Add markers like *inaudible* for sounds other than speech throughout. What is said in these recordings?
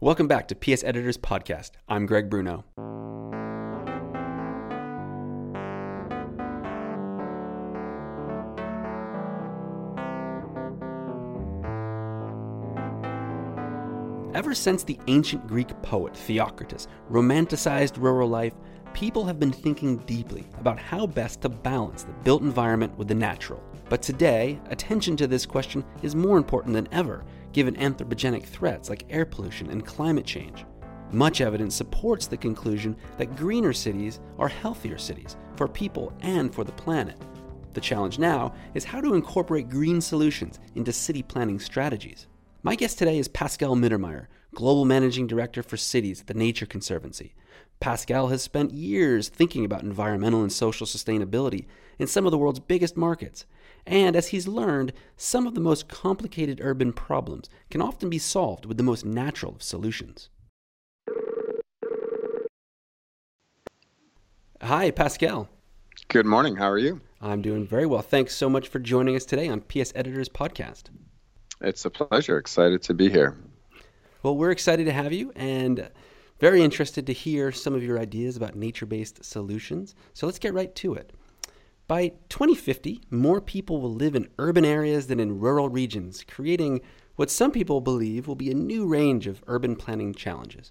Welcome back to PS Editors Podcast. I'm Greg Bruno. Ever since the ancient Greek poet Theocritus romanticized rural life, people have been thinking deeply about how best to balance the built environment with the natural. But today, attention to this question is more important than ever, given anthropogenic threats like air pollution and climate change. Much evidence supports the conclusion that greener cities are healthier cities for people and for the planet. The challenge now is how to incorporate green solutions into city planning strategies. My guest today is Pascal Mittermaier, Global Managing Director for Cities at the Nature Conservancy. Pascal has spent years thinking about environmental and social sustainability in some of the world's biggest markets. And as he's learned, some of the most complicated urban problems can often be solved with the most natural of solutions. Hi, Pascal. Good morning. How are you? I'm doing very well. Thanks so much for joining us today on PS Editors Podcast. It's a pleasure. Excited to be here. Well, we're excited to have you and very interested to hear some of your ideas about nature based solutions. So let's get right to it. By 2050, more people will live in urban areas than in rural regions, creating what some people believe will be a new range of urban planning challenges.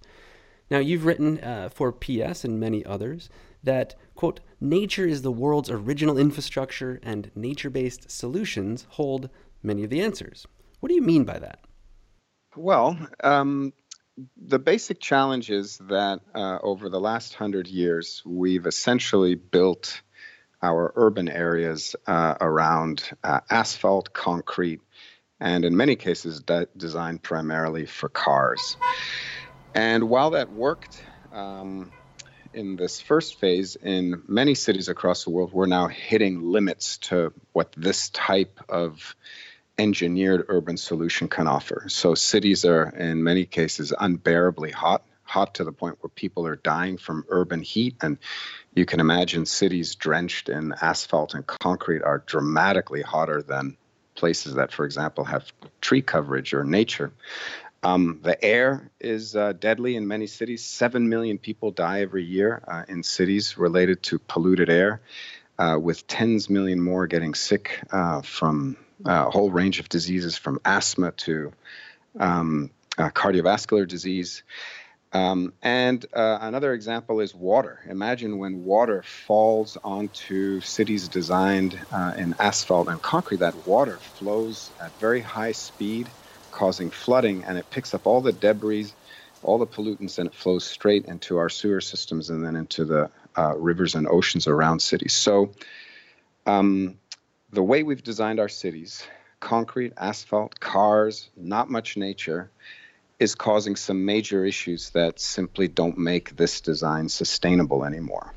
Now, you've written uh, for PS and many others that, quote, nature is the world's original infrastructure and nature based solutions hold many of the answers. What do you mean by that? Well, um, the basic challenge is that uh, over the last hundred years, we've essentially built our urban areas uh, around uh, asphalt, concrete, and in many cases, de- designed primarily for cars. And while that worked um, in this first phase, in many cities across the world, we're now hitting limits to what this type of engineered urban solution can offer. So cities are in many cases unbearably hot, hot to the point where people are dying from urban heat. And you can imagine cities drenched in asphalt and concrete are dramatically hotter than places that, for example, have tree coverage or nature. Um, the air is uh, deadly in many cities. Seven million people die every year uh, in cities related to polluted air, uh, with tens million more getting sick uh, from a whole range of diseases from asthma to um, uh, cardiovascular disease. Um, and uh, another example is water. Imagine when water falls onto cities designed uh, in asphalt and concrete, that water flows at very high speed, causing flooding, and it picks up all the debris, all the pollutants, and it flows straight into our sewer systems and then into the uh, rivers and oceans around cities. So, um, the way we've designed our cities concrete, asphalt, cars, not much nature is causing some major issues that simply don't make this design sustainable anymore.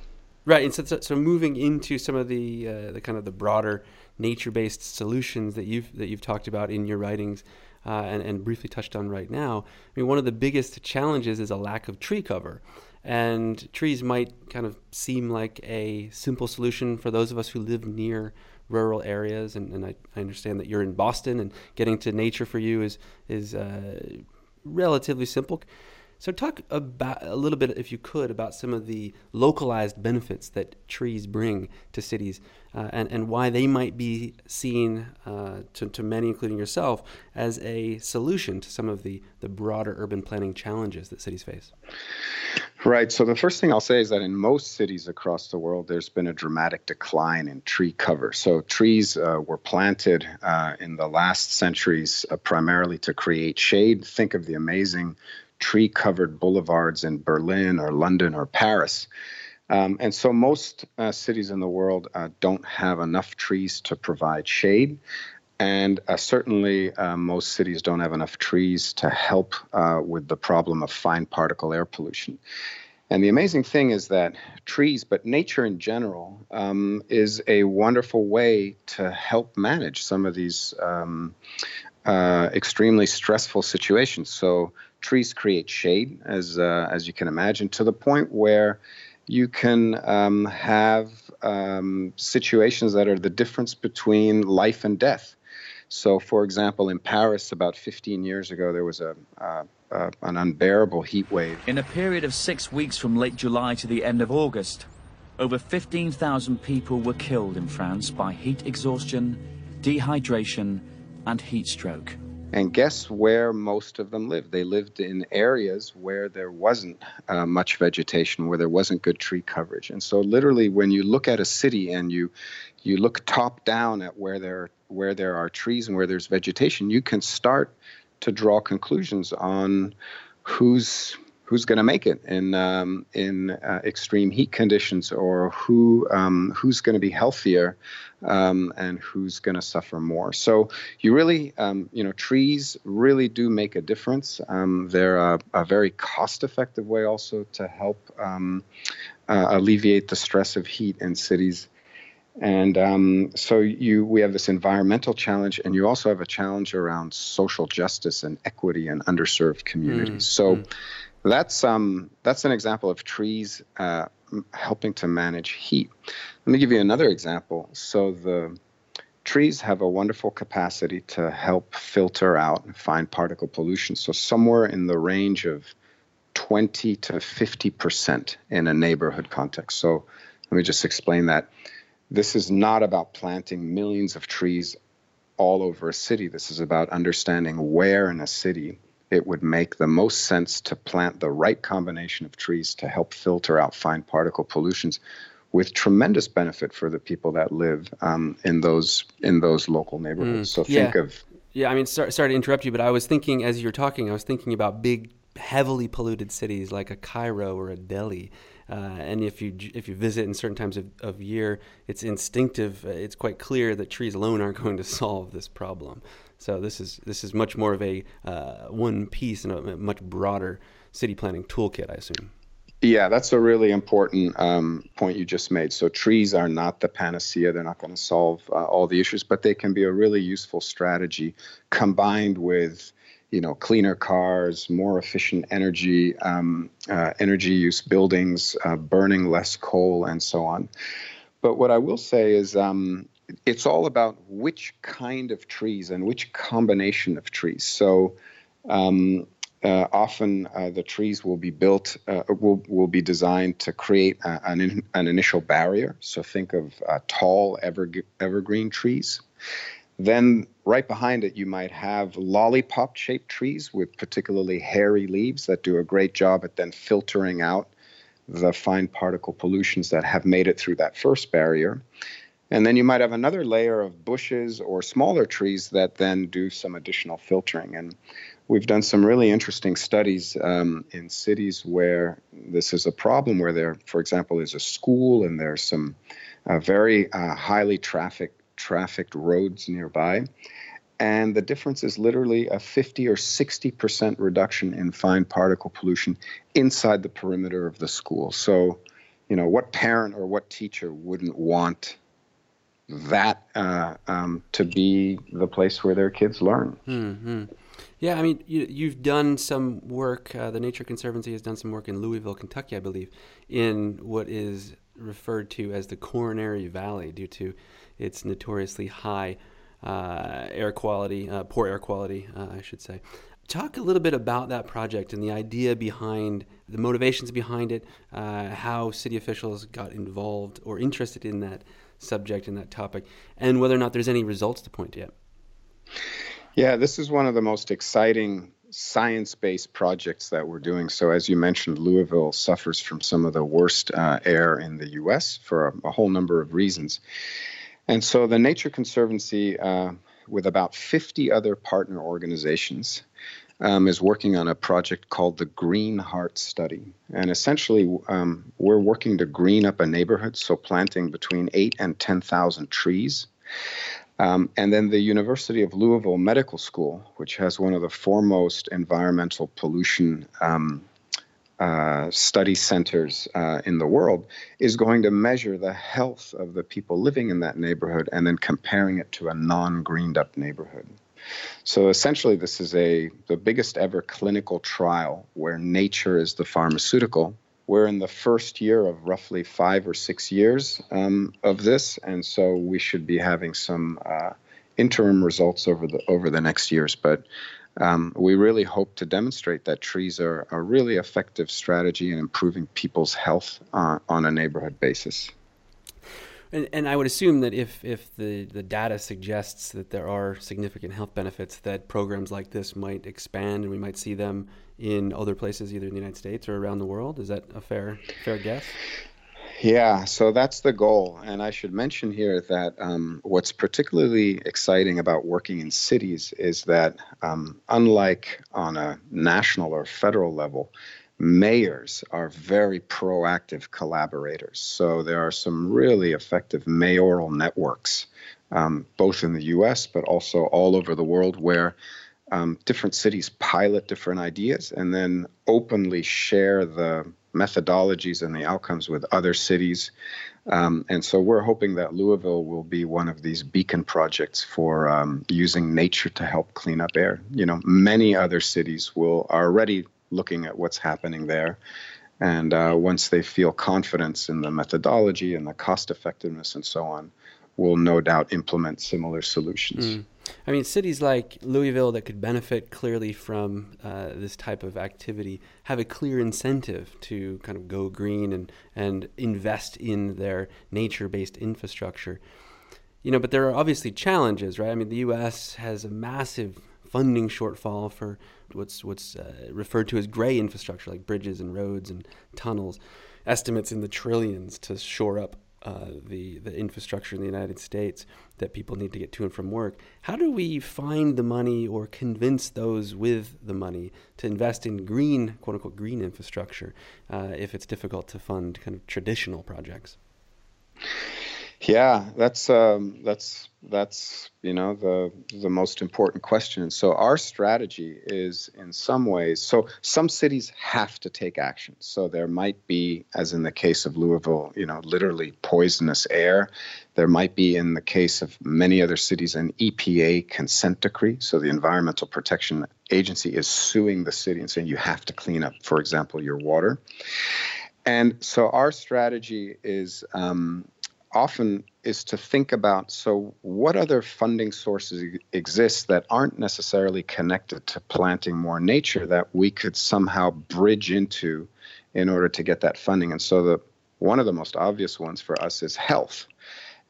Right, and so, so moving into some of the uh, the kind of the broader nature-based solutions that you've that you've talked about in your writings, uh, and, and briefly touched on right now. I mean, one of the biggest challenges is a lack of tree cover, and trees might kind of seem like a simple solution for those of us who live near rural areas, and, and I, I, understand that you're in Boston, and getting to nature for you is is uh, relatively simple. So, talk about a little bit, if you could, about some of the localized benefits that trees bring to cities, uh, and and why they might be seen uh, to, to many, including yourself, as a solution to some of the the broader urban planning challenges that cities face. Right. So the first thing I'll say is that in most cities across the world, there's been a dramatic decline in tree cover. So trees uh, were planted uh, in the last centuries uh, primarily to create shade. Think of the amazing tree covered boulevards in Berlin or London or Paris. Um, and so most uh, cities in the world uh, don't have enough trees to provide shade. And uh, certainly, uh, most cities don't have enough trees to help uh, with the problem of fine particle air pollution. And the amazing thing is that trees, but nature in general, um, is a wonderful way to help manage some of these um, uh, extremely stressful situations. So, trees create shade, as uh, as you can imagine, to the point where you can um, have um, situations that are the difference between life and death. So, for example, in Paris about 15 years ago, there was a, uh, uh, an unbearable heat wave. In a period of six weeks from late July to the end of August, over 15,000 people were killed in France by heat exhaustion, dehydration, and heat stroke. And guess where most of them lived? They lived in areas where there wasn't uh, much vegetation, where there wasn't good tree coverage. And so, literally, when you look at a city and you you look top down at where there where there are trees and where there's vegetation, you can start to draw conclusions on who's who's going to make it in um, in uh, extreme heat conditions, or who um, who's going to be healthier um, and who's going to suffer more. So you really, um, you know, trees really do make a difference. Um, they're a, a, very cost-effective way also to help um, uh, alleviate the stress of heat in cities. And um, so you, we have this environmental challenge, and you also have a challenge around social justice and equity in underserved communities. Mm, so mm that's um, that's an example of trees uh, helping to manage heat. Let me give you another example. So the trees have a wonderful capacity to help filter out fine particle pollution. So somewhere in the range of 20 to 50 percent in a neighborhood context. So let me just explain that. This is not about planting millions of trees all over a city. This is about understanding where in a city it would make the most sense to plant the right combination of trees to help filter out fine particle pollutions with tremendous benefit for the people that live um, in those in those local neighborhoods. Mm, so think yeah. of yeah. I mean, sorry, sorry to interrupt you, but I was thinking as you were talking, I was thinking about big, heavily polluted cities like a Cairo or a Delhi. Uh, and if you if you visit in certain times of, of year, it's instinctive. Uh, it's quite clear that trees alone aren't *laughs* going to solve this problem. So this is this is much more of a uh, one piece and a much broader city planning toolkit, I assume. Yeah, that's a really important um, point you just made. So trees are not the panacea; they're not going to solve uh, all the issues, but they can be a really useful strategy combined with you know cleaner cars, more efficient energy, um, uh, energy use buildings, uh, burning less coal, and so on. But what I will say is, um, it's all about which kind of trees and which combination of trees. So um, uh, often uh, the trees will be built, uh, will, will be designed to create a, an, in, an initial barrier. So think of uh, tall ever, evergreen trees. Then right behind it, you might have lollipop shaped trees with particularly hairy leaves that do a great job at then filtering out the fine particle pollutions that have made it through that first barrier. And then you might have another layer of bushes or smaller trees that then do some additional filtering. And we've done some really interesting studies um, in cities where this is a problem, where there, for example, is a school and there's some uh, very uh, highly traffic, trafficked roads nearby. And the difference is literally a 50 or 60% reduction in fine particle pollution inside the perimeter of the school. So, you know, what parent or what teacher wouldn't want that uh, um, to be the place where their kids learn. Mm-hmm. Yeah, I mean, you, have done some work. Uh, the Nature Conservancy has done some work in Louisville, Kentucky, I believe, in what is referred to as the Coronary Valley due to its notoriously high uh, air quality, uh, poor air quality, uh, I should say. Talk a little bit about that project and the idea behind the motivations behind it, uh, how city officials got involved or interested in that subject and that topic, and whether or not there's any results to point to yet. Yeah, this is one of the most exciting science based projects that we're doing. So, as you mentioned, Louisville suffers from some of the worst uh, air in the US for a, a, whole number of reasons. And so, the Nature Conservancy, uh, with about 50 other partner organizations, um, is working on a project called the Green Heart Study. And essentially, um, we're working to green up a neighborhood, so planting between eight and 10,000 trees. Um, and then the University of Louisville Medical School, which has one of the foremost environmental pollution um, uh, study centers uh, in the world, is going to measure the health of the people living in that neighborhood and then comparing it to a non greened up neighborhood. So essentially, this is a the biggest ever clinical trial where nature is the pharmaceutical. We're in the first year of roughly five or six years um, of this, and so we should be having some uh, interim results over the over the next years. But um, we really hope to demonstrate that trees are a really effective strategy in improving people's health uh, on a neighborhood basis. And, and I would assume that if, if the, the data suggests that there are significant health benefits, that programs like this might expand and we might see them in other places, either in the United States or around the world. Is that a fair fair guess? Yeah, so that's the goal. And I should mention here that um, what's particularly exciting about working in cities is that, um, unlike on a national or federal level, mayors are very proactive collaborators. So there are some really effective mayoral networks, um, both in the US, but also all over the world, where um, different cities pilot different ideas and then openly share the methodologies and the outcomes with other cities. Um, and so we're hoping that Louisville will be one of these beacon projects for um, using nature to help clean up air. You know, many other cities will already looking at what's happening there. And uh, once they feel confidence in the methodology and the cost effectiveness and so on, will no doubt implement similar solutions. Mm. I mean, cities like Louisville that could benefit clearly from uh, this type of activity have a clear incentive to kind of go green and, and invest in their nature based infrastructure. You know, but there are obviously challenges, right? I mean, the U.S. has a massive funding shortfall for what's what's uh, referred to as gray infrastructure, like bridges and roads and tunnels. Estimates in the trillions to shore up uh, the the infrastructure in the United States that people need to get to and from work. How do we find the money or convince those with the money to invest in green, quote unquote, green infrastructure uh, if it's difficult to fund kind of traditional projects? Yeah, that's um, that's that's you know the the most important question. So our strategy is in some ways. So some cities have to take action. So there might be, as in the case of Louisville, you know, literally poisonous air. There might be, in the case of many other cities, an EPA consent decree. So the Environmental Protection Agency is suing the city and saying you have to clean up, for example, your water. And so our strategy is um, often is to think about so what other funding sources exist that aren't necessarily connected to planting more nature that we could somehow bridge into in order to get that funding? And so the one of the most obvious ones for us is health.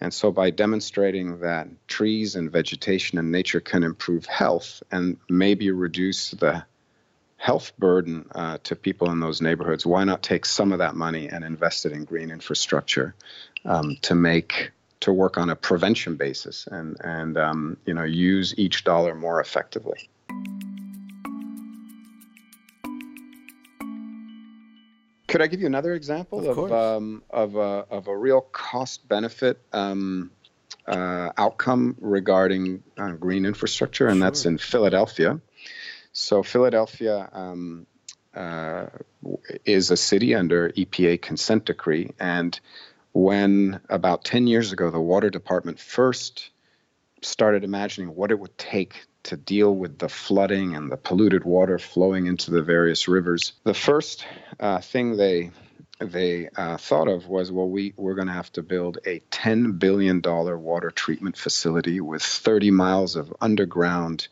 And so by demonstrating that trees and vegetation and nature can improve health and maybe reduce the health burden uh, to people in those neighborhoods, why not take some of that money and invest it in green infrastructure um, to make to work on a prevention basis and and um, you know use each dollar more effectively. Could I give you another example of of, um, of, a, of a real cost benefit um, uh, outcome regarding uh, green infrastructure, and sure. that's in Philadelphia. So Philadelphia um, uh, is a city under EPA consent decree, and when about 10 years ago the water department first started imagining what it would take to deal with the flooding and the polluted water flowing into the various rivers, the first uh, thing they they uh, thought of was, well, we we're going to have to build a ten billion dollar water treatment facility with 30 miles of underground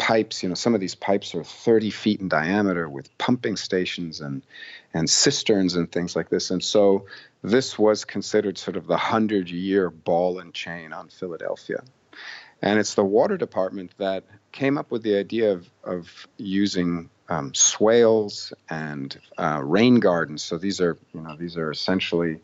pipes. You know, some of these pipes are 30 feet in diameter with pumping stations and and cisterns and things like this. And so this was considered sort of the hundred year ball and chain on Philadelphia. And it's the water department that came up with the idea of, of using um, swales and uh, rain gardens. So these are, you know, these are essentially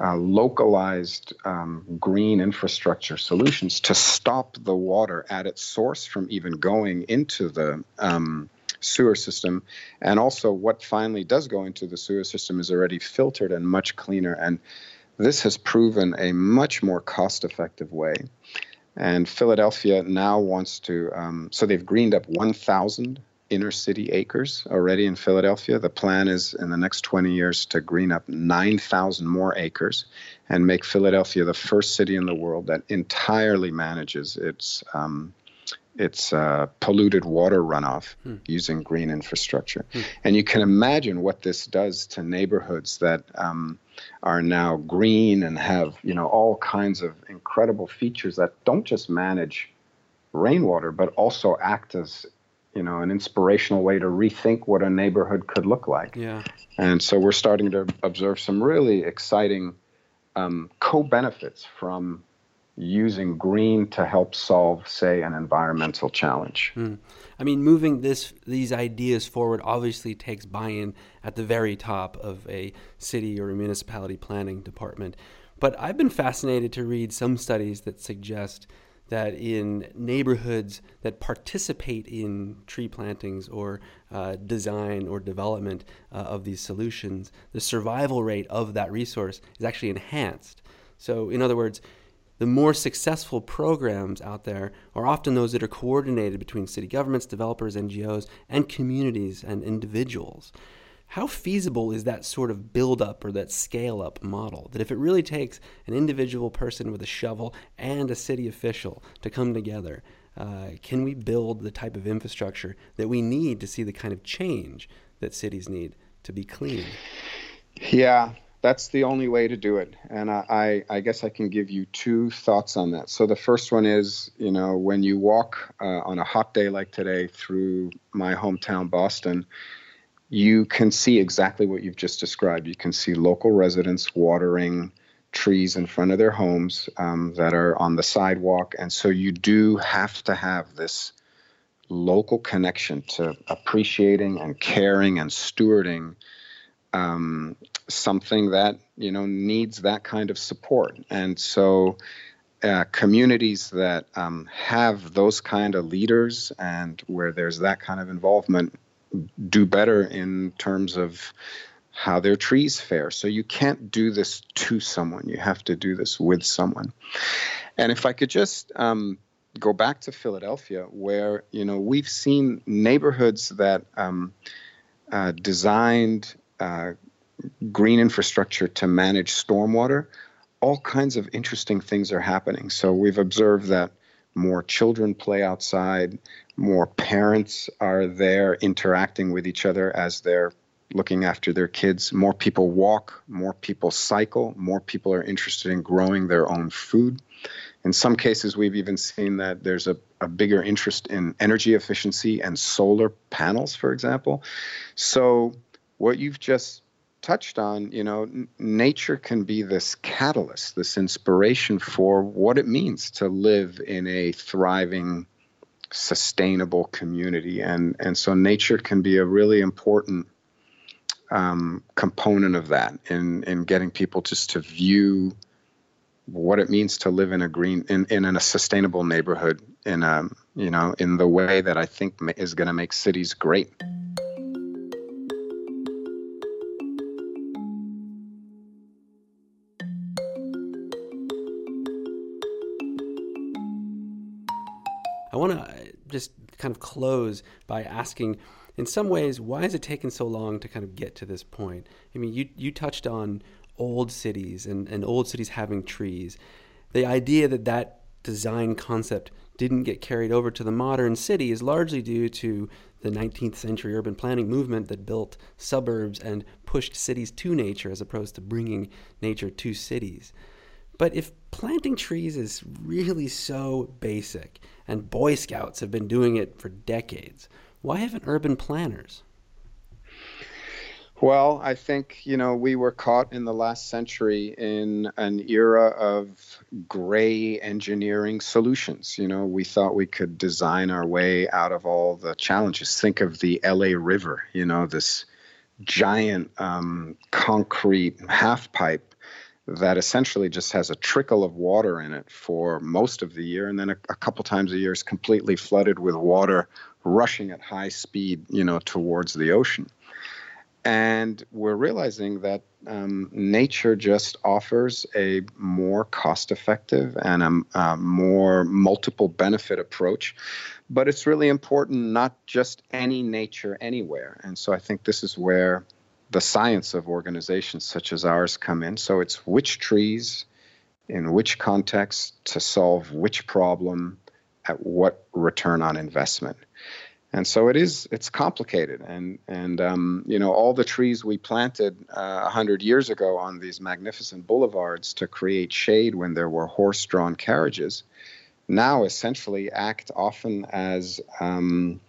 uh, localized um, green infrastructure solutions to stop the water at its source from even going into the um, sewer system. And also, what finally does go into the sewer system is already filtered and much cleaner. And this has proven a much more cost effective way. And Philadelphia now wants to, um, so they've greened up 1,000 inner city acres already in Philadelphia. The plan is in the next 20 years to green up 9,000 more acres and make Philadelphia the first city in the world that entirely manages its um, its uh, polluted water runoff hmm. using green infrastructure. Hmm. And you can imagine what this does to neighborhoods that um, are now green and have you know all kinds of incredible features that don't just manage rainwater but also act as you know an inspirational way to rethink what a neighborhood could look like yeah and so we're starting to observe some really exciting um, co-benefits from using green to help solve, say, an environmental challenge. Mm. I mean, moving this these ideas forward obviously takes buy-in at the very top of a city or a municipality planning department. But I've been fascinated to read some studies that suggest that in neighborhoods that participate in tree plantings or uh, design or development uh, of these solutions, the survival rate of that resource is actually enhanced. So, in other words, the more successful programs out there are often those that are coordinated between city governments, developers, NGOs, and communities and individuals. How feasible is that sort of build up or that scale up model? That if it really takes an individual person with a shovel and a city official to come together, uh, can we build the type of infrastructure that we need to see the kind of change that cities need to be clean? Yeah, that's the only way to do it. And I, I, guess I can give you two thoughts on that. So the first one is, you know, when you walk uh, on a hot day like today through my hometown, Boston, you can see exactly what you've just described. You can see local residents watering trees in front of their homes um, that are on the sidewalk. And so you do have to have this local connection to appreciating and caring and stewarding um, something that you know needs that kind of support. And so, uh, communities that um, have those kind of leaders and where there's that kind of involvement do better in terms of how their trees fare. So you can't do this to someone; you have to do this with someone. And if I could just um, go back to Philadelphia, where you know we've seen neighborhoods that um, uh, designed uh, green infrastructure to manage stormwater, all kinds of interesting things are happening. So we've observed that more children play outside, more parents are there interacting with each other as they're looking after their kids. More people walk, more people cycle, more people are interested in growing their own food. In some cases, we've even seen that there's a, a bigger interest in energy efficiency and solar panels, for example. So, what you've just touched on, you know, n- nature can be this catalyst, this inspiration for what it means to live in a thriving, sustainable community, and and so nature can be a really important um, component of that in in getting people just to view what it means to live in a green in, in a sustainable neighborhood in a you know in the way that I think is going to make cities great. Want to uh, just kind of close by asking, in some ways, why has it taken so long to kind of get to this point? I mean, you, you touched on old cities and, and old cities having trees. The idea that that design concept didn't get carried over to the modern city is largely due to the 19th century urban planning movement that built suburbs and pushed cities to nature as opposed to bringing nature to cities. But if planting trees is really so basic, and Boy Scouts have been doing it for decades, why haven't urban planners? Well, I think, you know, we were caught in the last century in an era of gray engineering solutions. You know, we thought we could design our way out of all the challenges. Think of the LA River, you know, this giant um, concrete half pipe that essentially just has a trickle of water in it for most of the year, and then a, a, couple times a year is completely flooded with water rushing at high speed, you know, towards the ocean. And we're realizing that um, nature just offers a more cost-effective and a, a more multiple benefit approach. But it's really important not just any nature anywhere. And so I think this is where the science of organizations such as ours come in. So it's which trees, in which context, to solve which problem, at what return on investment. and so it is it's complicated and and um, you know all the trees we planted uh, a uh, hundred years ago on these magnificent boulevards to create shade when there were horse-drawn carriages now essentially act often as um,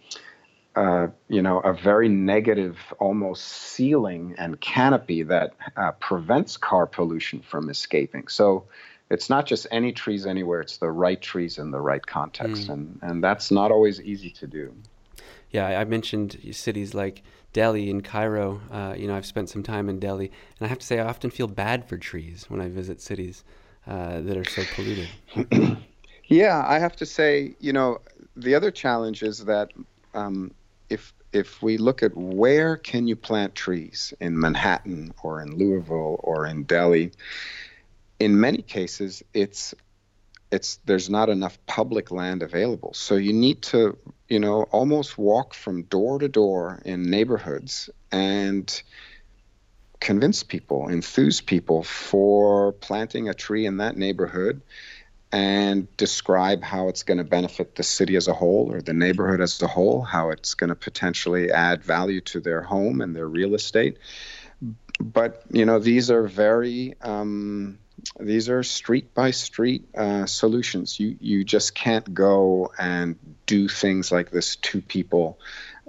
uh, you know a very negative almost ceiling and canopy that uh, prevents car pollution from escaping so it's not just any trees anywhere it's the right trees in the right context mm. and and that's not always easy to do yeah, I mentioned cities like Delhi and Cairo. Uh, you know, I've spent some time in Delhi, and I have to say, I often feel bad for trees when I visit cities uh, that are so polluted. *coughs* yeah, I have to say, you know, the other challenge is that um, if if we look at where can you plant trees in Manhattan or in Louisville or in Delhi, in many cases, it's it's there's not enough public land available. So you need to, you know, almost walk from door to door in neighborhoods and convince people, enthuse people for planting a tree in that neighborhood and describe how it's going to benefit the city as a whole or the neighborhood as a whole, how it's going to potentially add value to their home and their real estate. But, you know, these are very um, these are street by street uh, solutions. You you just can't go and do things like this to people,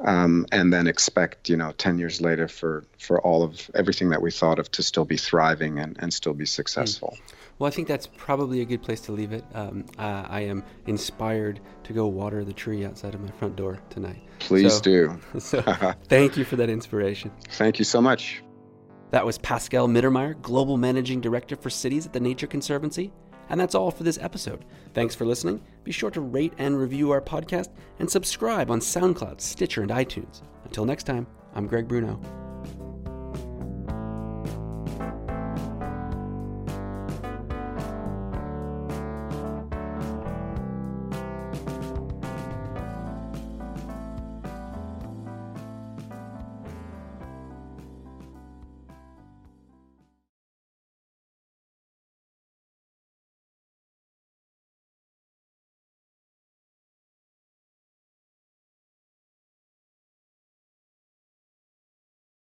um, and then expect you know ten years later for for all of everything that we thought of to still be thriving and, and still be successful. Mm. Well, I think that's probably a good place to leave it. Um, uh, I am inspired to go water the tree outside of my front door tonight. Please so, do. *laughs* *laughs* so thank you for that inspiration. Thank you so much. That was Pascal Mittermaier, Global Managing Director for Cities at the Nature Conservancy. And that's all for this episode. Thanks for listening. Be sure to rate and review our podcast and subscribe on SoundCloud, Stitcher, and iTunes. Until next time, I'm Greg Bruno.